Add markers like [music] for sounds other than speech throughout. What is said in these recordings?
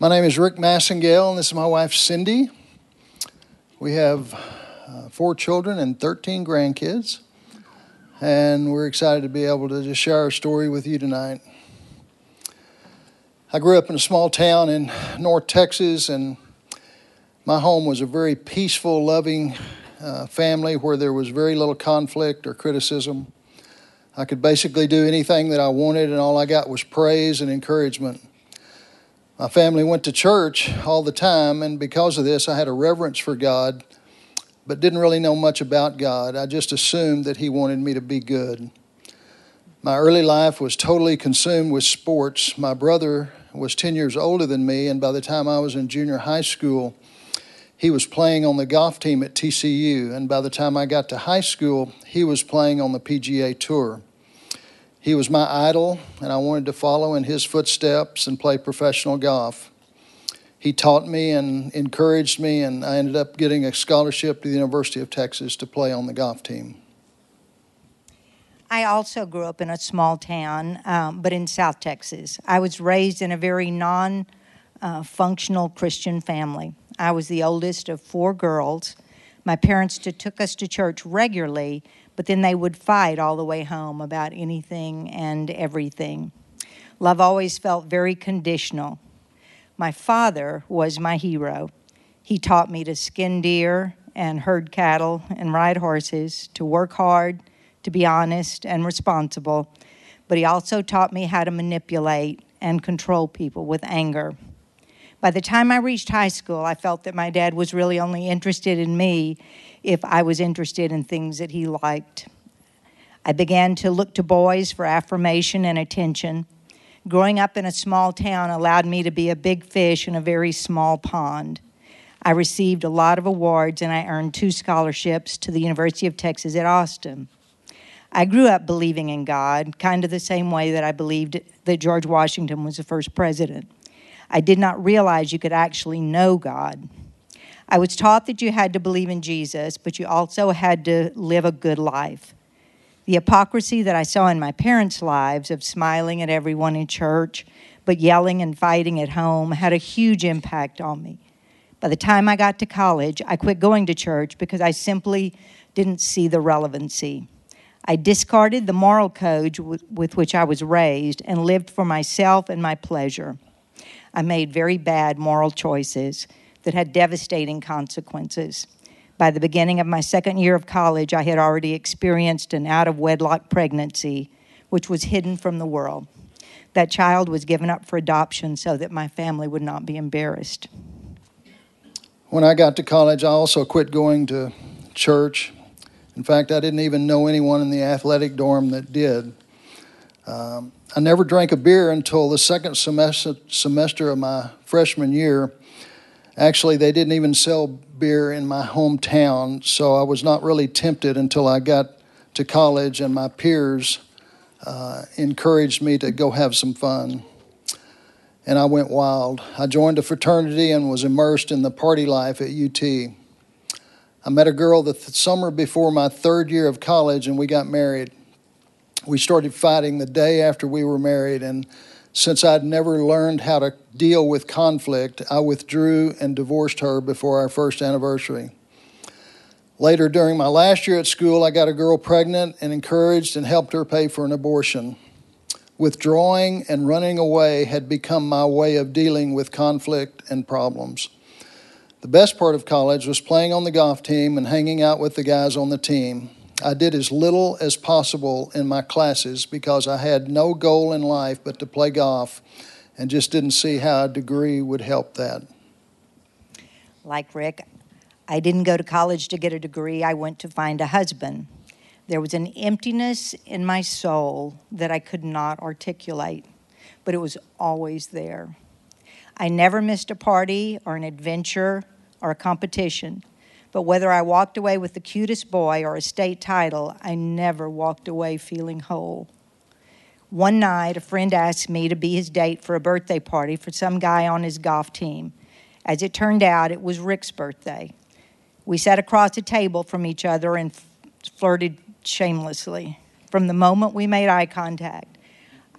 My name is Rik Massengale, and this is my wife Cindy. We have uh, four children and 13 grandkids, and we're excited to be able to just share our story with you tonight. I grew up in a small town in North Texas, and my home was a very peaceful, loving uh, family where there was very little conflict or criticism. I could basically do anything that I wanted, and all I got was praise and encouragement. My family went to church all the time, and because of this, I had a reverence for God, but didn't really know much about God. I just assumed that He wanted me to be good. My early life was totally consumed with sports. My brother was 10 years older than me, and by the time I was in junior high school, he was playing on the golf team at TCU, and by the time I got to high school, he was playing on the PGA Tour. He was my idol, and I wanted to follow in his footsteps and play professional golf. He taught me and encouraged me, and I ended up getting a scholarship to the University of Texas to play on the golf team. I also grew up in a small town, um, but in South Texas. I was raised in a very non uh, functional Christian family. I was the oldest of four girls. My parents took us to church regularly, but then they would fight all the way home about anything and everything. Love always felt very conditional. My father was my hero. He taught me to skin deer and herd cattle and ride horses, to work hard, to be honest and responsible, but he also taught me how to manipulate and control people with anger. By the time I reached high school, I felt that my dad was really only interested in me if I was interested in things that he liked. I began to look to boys for affirmation and attention. Growing up in a small town allowed me to be a big fish in a very small pond. I received a lot of awards and I earned two scholarships to the University of Texas at Austin. I grew up believing in God, kind of the same way that I believed that George Washington was the first president. I did not realize you could actually know God. I was taught that you had to believe in Jesus, but you also had to live a good life. The hypocrisy that I saw in my parents' lives of smiling at everyone in church, but yelling and fighting at home had a huge impact on me. By the time I got to college, I quit going to church because I simply didn't see the relevancy. I discarded the moral code with which I was raised and lived for myself and my pleasure. I made very bad moral choices that had devastating consequences. By the beginning of my second year of college, I had already experienced an out of wedlock pregnancy, which was hidden from the world. That child was given up for adoption so that my family would not be embarrassed. When I got to college, I also quit going to church. In fact, I didn't even know anyone in the athletic dorm that did. Um, I never drank a beer until the second semester, semester of my freshman year. Actually, they didn't even sell beer in my hometown, so I was not really tempted until I got to college and my peers uh, encouraged me to go have some fun. And I went wild. I joined a fraternity and was immersed in the party life at UT. I met a girl the th- summer before my third year of college and we got married we started fighting the day after we were married. And since I'd never learned how to deal with conflict, I withdrew and divorced her before our first anniversary. Later, during my last year at school, I got a girl pregnant and encouraged and helped her pay for an abortion. Withdrawing and running away had become my way of dealing with conflict and problems. The best part of college was playing on the golf team and hanging out with the guys on the team. I did as little as possible in my classes because I had no goal in life but to play golf and just didn't see how a degree would help that. Like Rik, I didn't go to college to get a degree, I went to find a husband. There was an emptiness in my soul that I could not articulate, but it was always there. I never missed a party or an adventure or a competition. But whether I walked away with the cutest boy or a state title, I never walked away feeling whole. One night, a friend asked me to be his date for a birthday party for some guy on his golf team. As it turned out, it was Rik's birthday. We sat across a table from each other and flirted shamelessly. From the moment we made eye contact,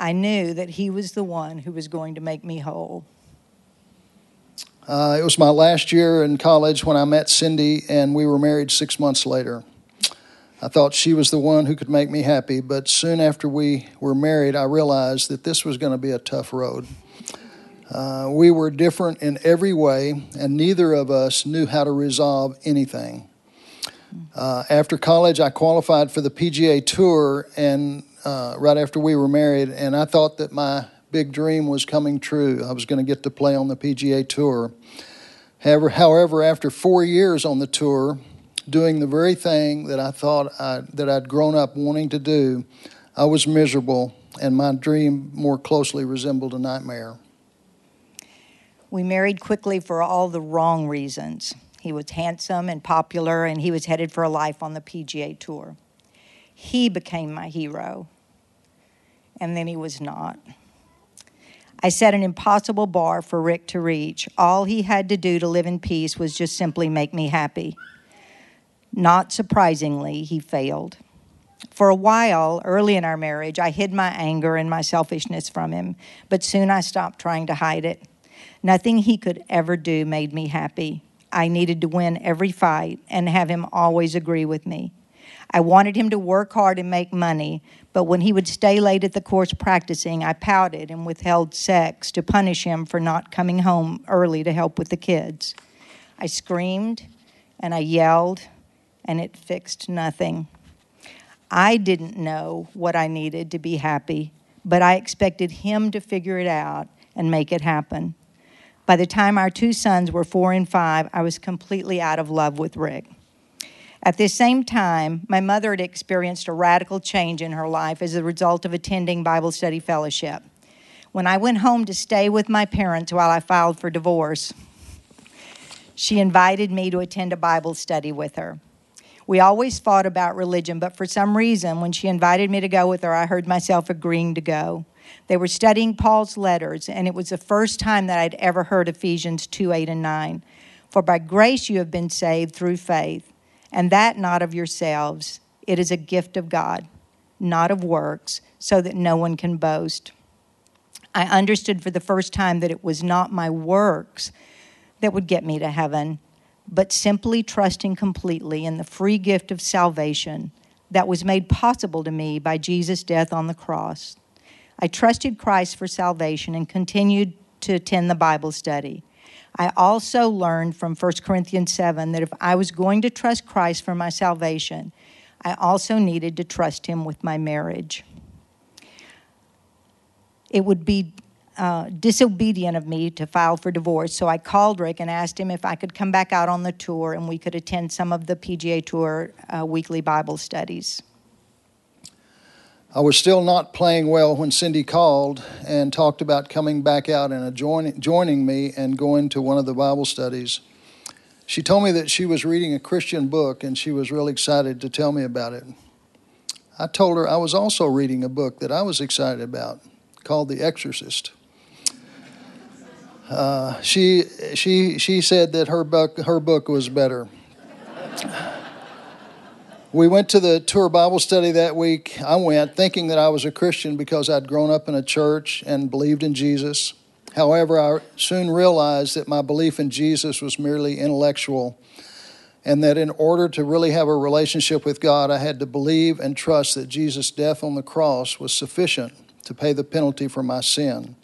I knew that he was the one who was going to make me whole. Uh, it was my last year in college when I met Cindy, and we were married six months later. I thought she was the one who could make me happy, but soon after we were married, I realized that this was going to be a tough road. Uh, we were different in every way, and neither of us knew how to resolve anything. Uh, after college, I qualified for the PGA Tour, and uh, right after we were married, and I thought that my big dream was coming true. I was going to get to play on the PGA Tour. However, however, after four years on the tour, doing the very thing that I thought I, that I'd grown up wanting to do, I was miserable, and my dream more closely resembled a nightmare. We married quickly for all the wrong reasons. He was handsome and popular, and he was headed for a life on the PGA Tour. He became my hero, and then he was not. I set an impossible bar for Rik to reach. All he had to do to live in peace was just simply make me happy. Not surprisingly, he failed. For a while, early in our marriage, I hid my anger and my selfishness from him, but soon I stopped trying to hide it. Nothing he could ever do made me happy. I needed to win every fight and have him always agree with me. I wanted him to work hard and make money, but when he would stay late at the course practicing, I pouted and withheld sex to punish him for not coming home early to help with the kids. I screamed and I yelled, and it fixed nothing. I didn't know what I needed to be happy, but I expected him to figure it out and make it happen. By the time our two sons were four and five, I was completely out of love with Rik. At this same time, my mother had experienced a radical change in her life as a result of attending Bible study fellowship. When I went home to stay with my parents while I filed for divorce, she invited me to attend a Bible study with her. We always fought about religion, but for some reason, when she invited me to go with her, I heard myself agreeing to go. They were studying Paul's letters, and it was the first time that I'd ever heard Ephesians 2 8 and 9. For by grace you have been saved through faith, and that not of yourselves. It is a gift of God, not of works, so that no one can boast. I understood for the first time that it was not my works that would get me to heaven, but simply trusting completely in the free gift of salvation that was made possible to me by Jesus' death on the cross. I trusted Christ for salvation and continued to attend the Bible study. I also learned from 1 Corinthians 7 that if I was going to trust Christ for my salvation, I also needed to trust Him with my marriage. It would be uh, disobedient of me to file for divorce, so I called Rik and asked him if I could come back out on the tour and we could attend some of the PGA Tour uh, weekly Bible studies. I was still not playing well when Cindy called and talked about coming back out and join, joining me and going to one of the Bible studies. She told me that she was reading a Christian book and she was really excited to tell me about it. I told her I was also reading a book that I was excited about called The Exorcist. Uh, she, she, she said that her book, her book was better. We went to the tour Bible study that week. I went thinking that I was a Christian because I'd grown up in a church and believed in Jesus. However, I soon realized that my belief in Jesus was merely intellectual and that in order to really have a relationship with God, I had to believe and trust that Jesus' death on the cross was sufficient to pay the penalty for my sin.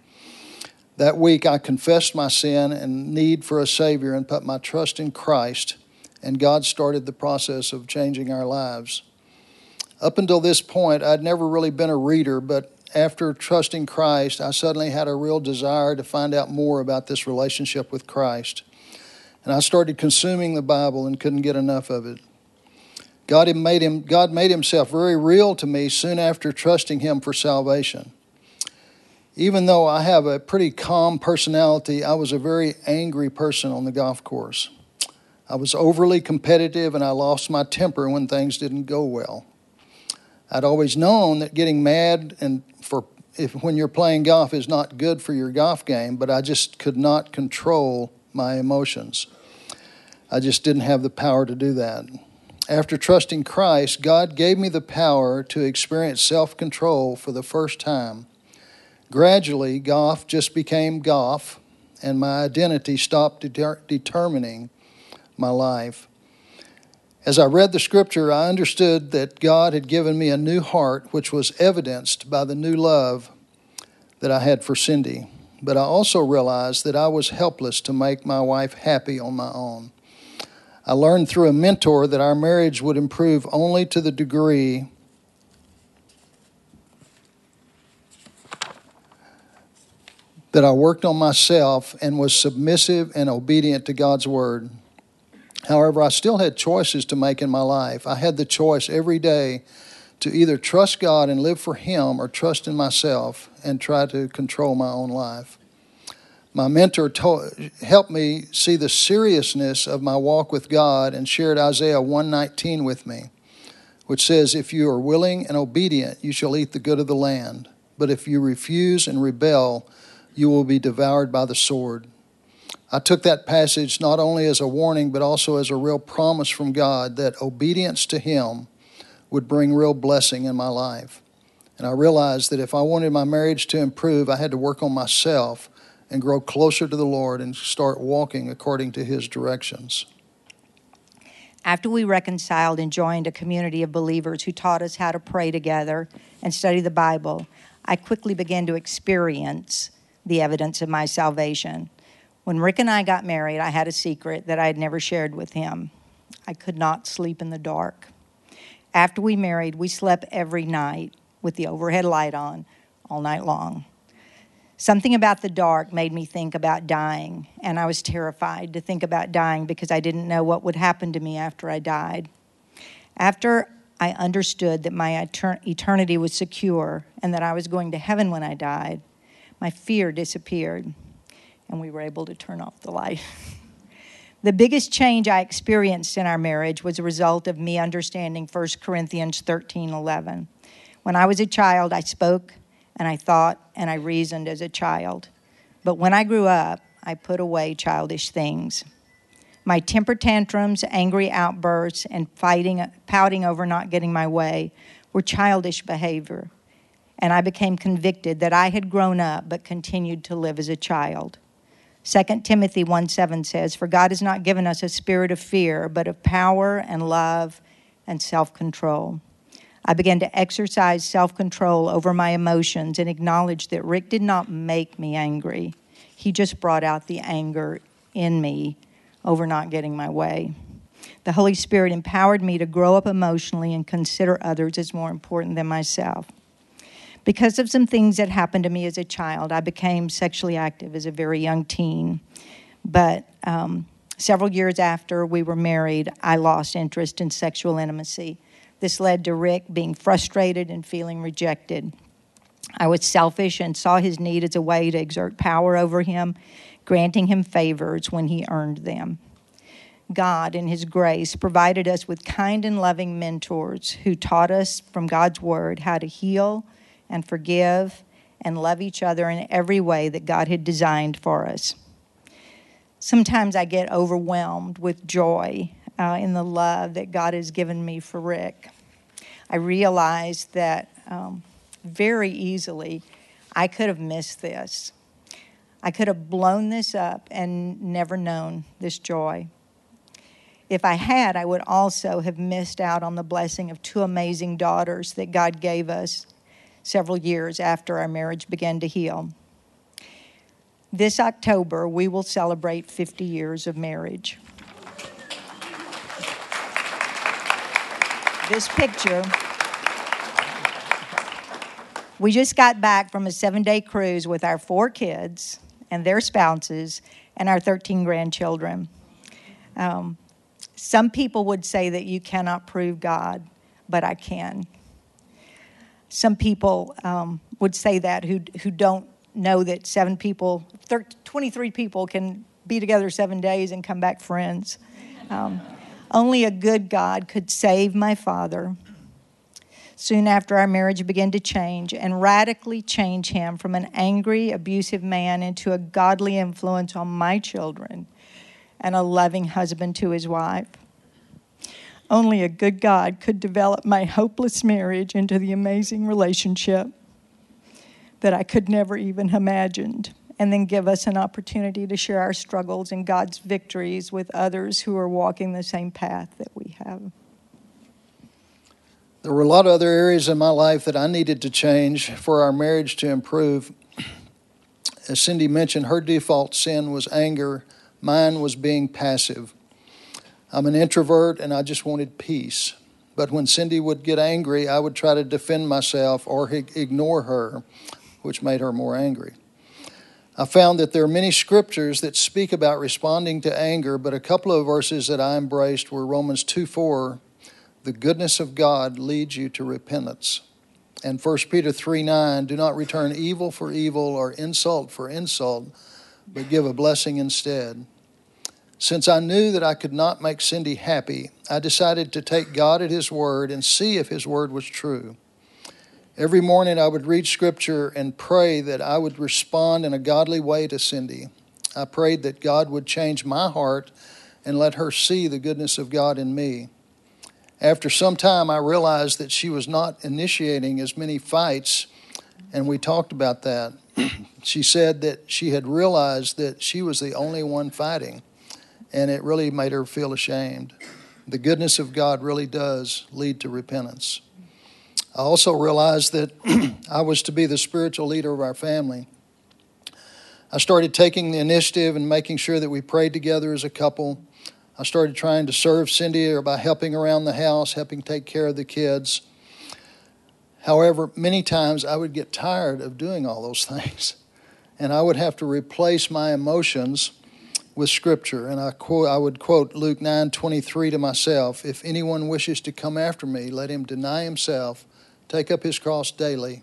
That week, I confessed my sin and need for a Savior and put my trust in Christ and God started the process of changing our lives. Up until this point, I'd never really been a reader, but after trusting Christ, I suddenly had a real desire to find out more about this relationship with Christ. And I started consuming the Bible and couldn't get enough of it. God made, him, God made himself very real to me soon after trusting him for salvation. Even though I have a pretty calm personality, I was a very angry person on the golf course. I was overly competitive and I lost my temper when things didn't go well. I'd always known that getting mad and for if when you're playing golf is not good for your golf game, but I just could not control my emotions. I just didn't have the power to do that. After trusting Christ, God gave me the power to experience self control for the first time. Gradually, golf just became golf, and my identity stopped deter- determining my life. As I read the scripture, I understood that God had given me a new heart, which was evidenced by the new love that I had for Cindy. But I also realized that I was helpless to make my wife happy on my own. I learned through a mentor that our marriage would improve only to the degree that I worked on myself and was submissive and obedient to God's word. However, I still had choices to make in my life. I had the choice every day to either trust God and live for Him or trust in myself and try to control my own life. My mentor helped me see the seriousness of my walk with God and shared Isaiah 119 with me, which says, If you are willing and obedient, you shall eat the good of the land. But if you refuse and rebel, you will be devoured by the sword. I took that passage not only as a warning, but also as a real promise from God that obedience to Him would bring real blessing in my life. And I realized that if I wanted my marriage to improve, I had to work on myself and grow closer to the Lord and start walking according to His directions. After we reconciled and joined a community of believers who taught us how to pray together and study the Bible, I quickly began to experience the evidence of my salvation. When Rick and I got married, I had a secret that I had never shared with him. I could not sleep in the dark. After we married, we slept every night with the overhead light on all night long. Something about the dark made me think about dying, and I was terrified to think about dying because I didn't know what would happen to me after I died. After I understood that my eternity was secure and that I was going to heaven when I died, my fear disappeared and we were able to turn off the light. [laughs] the biggest change I experienced in our marriage was a result of me understanding 1 Corinthians 13 11. When I was a child, I spoke and I thought and I reasoned as a child. But when I grew up, I put away childish things. My temper tantrums, angry outbursts, and fighting, pouting over not getting my way were childish behavior. And I became convicted that I had grown up but continued to live as a child. 2 Timothy 1 7 says, For God has not given us a spirit of fear, but of power and love and self control. I began to exercise self control over my emotions and acknowledge that Rik did not make me angry. He just brought out the anger in me over not getting my way. The Holy Spirit empowered me to grow up emotionally and consider others as more important than myself. Because of some things that happened to me as a child, I became sexually active as a very young teen. But um, several years after we were married, I lost interest in sexual intimacy. This led to Rik being frustrated and feeling rejected. I was selfish and saw his need as a way to exert power over him, granting him favors when he earned them. God, in His grace, provided us with kind and loving mentors who taught us from God's Word how to heal and forgive and love each other in every way that God had designed for us. Sometimes I get overwhelmed with joy uh, in the love that God has given me for Rik. I realize that um, very easily I could have missed this. I could have blown this up and never known this joy. If I had, I would also have missed out on the blessing of two amazing daughters that God gave us several years after our marriage began to heal. This October, we will celebrate 50 years of marriage. This picture, we just got back from a seven day cruise with our four kids and their spouses and our 13 grandchildren. Um, some people would say that you cannot prove God, but I can some people um, would say that who, who don't know that seven people, 23 people can be together seven days and come back friends. Um, only a good God could save my father. Soon after our marriage began to change and radically change him from an angry, abusive man into a godly influence on my children and a loving husband to his wife. Only a good God could develop my hopeless marriage into the amazing relationship that I could never even imagined and then give us an opportunity to share our struggles and God's victories with others who are walking the same path that we have. There were a lot of other areas in my life that I needed to change for our marriage to improve. As Cindy mentioned, her default sin was anger, mine was being passive. I'm an introvert and I just wanted peace. But when Cindy would get angry, I would try to defend myself or ignore her, which made her more angry. I found that there are many scriptures that speak about responding to anger, but a couple of verses that I embraced were Romans 2 4 the goodness of God leads you to repentance. And 1 Peter 3 9, do not return evil for evil or insult for insult, but give a blessing instead. Since I knew that I could not make Cindy happy, I decided to take God at His word and see if His word was true. Every morning I would read scripture and pray that I would respond in a godly way to Cindy. I prayed that God would change my heart and let her see the goodness of God in me. After some time, I realized that she was not initiating as many fights, and we talked about that. [clears throat] she said that she had realized that she was the only one fighting, and it really made her feel ashamed. The goodness of God really does lead to repentance. I also realized that [clears throat] I was to be the spiritual leader of our family. I started taking the initiative and making sure that we prayed together as a couple. I started trying to serve Cindy by helping around the house, helping take care of the kids. However, many times I would get tired of doing all those [laughs] things, and I would have to replace my emotions with Scripture. And I quote, I would quote Luke nine twenty three to myself: If anyone wishes to come after me, let him deny himself, take up his cross daily,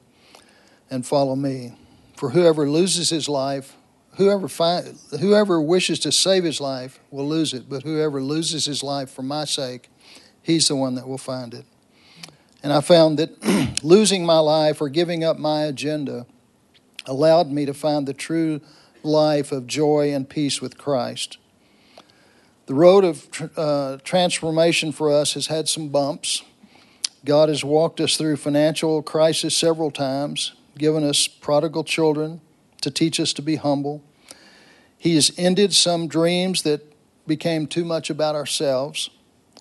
and follow me. For whoever loses his life whoever find, whoever wishes to save his life will lose it, but whoever loses his life for my sake, he's the one that will find it. And I found that [clears throat] losing my life or giving up my agenda allowed me to find the true life of joy and peace with Christ. The road of uh, transformation for us has had some bumps. God has walked us through financial crisis several times, given us prodigal children to teach us to be humble. He has ended some dreams that became too much about ourselves,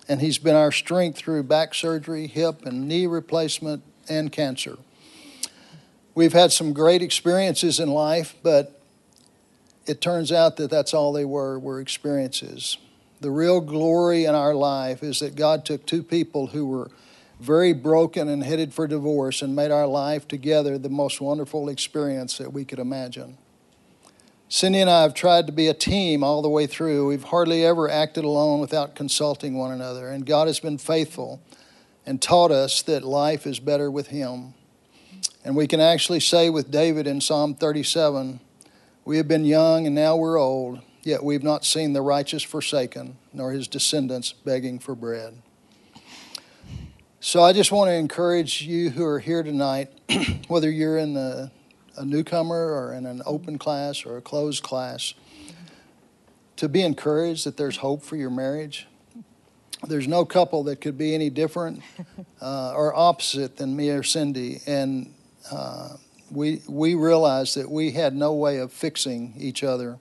and He's been our strength through back surgery, hip and knee replacement, and cancer. We've had some great experiences in life, but it turns out that that's all they were, were experiences. The real glory in our life is that God took two people who were very broken and headed for divorce and made our life together the most wonderful experience that we could imagine. Cindy and I have tried to be a team all the way through. We've hardly ever acted alone without consulting one another, and God has been faithful and taught us that life is better with Him. And we can actually say with David in Psalm 37 We have been young and now we're old, yet we've not seen the righteous forsaken, nor his descendants begging for bread. So I just want to encourage you who are here tonight, [clears throat] whether you're in the a newcomer or in an open class or a closed class, to be encouraged that there's hope for your marriage. There's no couple that could be any different [laughs] uh, or opposite than me or Cindy. And uh, we, we realized that we had no way of fixing each other.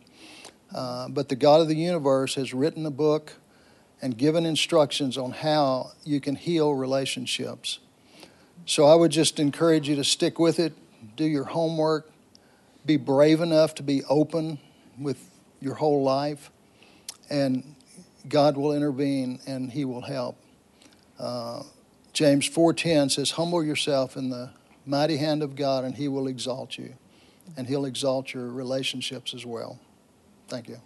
Uh, but the God of the universe has written a book and given instructions on how you can heal relationships. So I would just encourage you to stick with it do your homework, be brave enough to be open with your whole life, and God will intervene and He will help. Uh, James 4:10 says, "Humble yourself in the mighty hand of God, and He will exalt you, and He'll exalt your relationships as well." Thank you.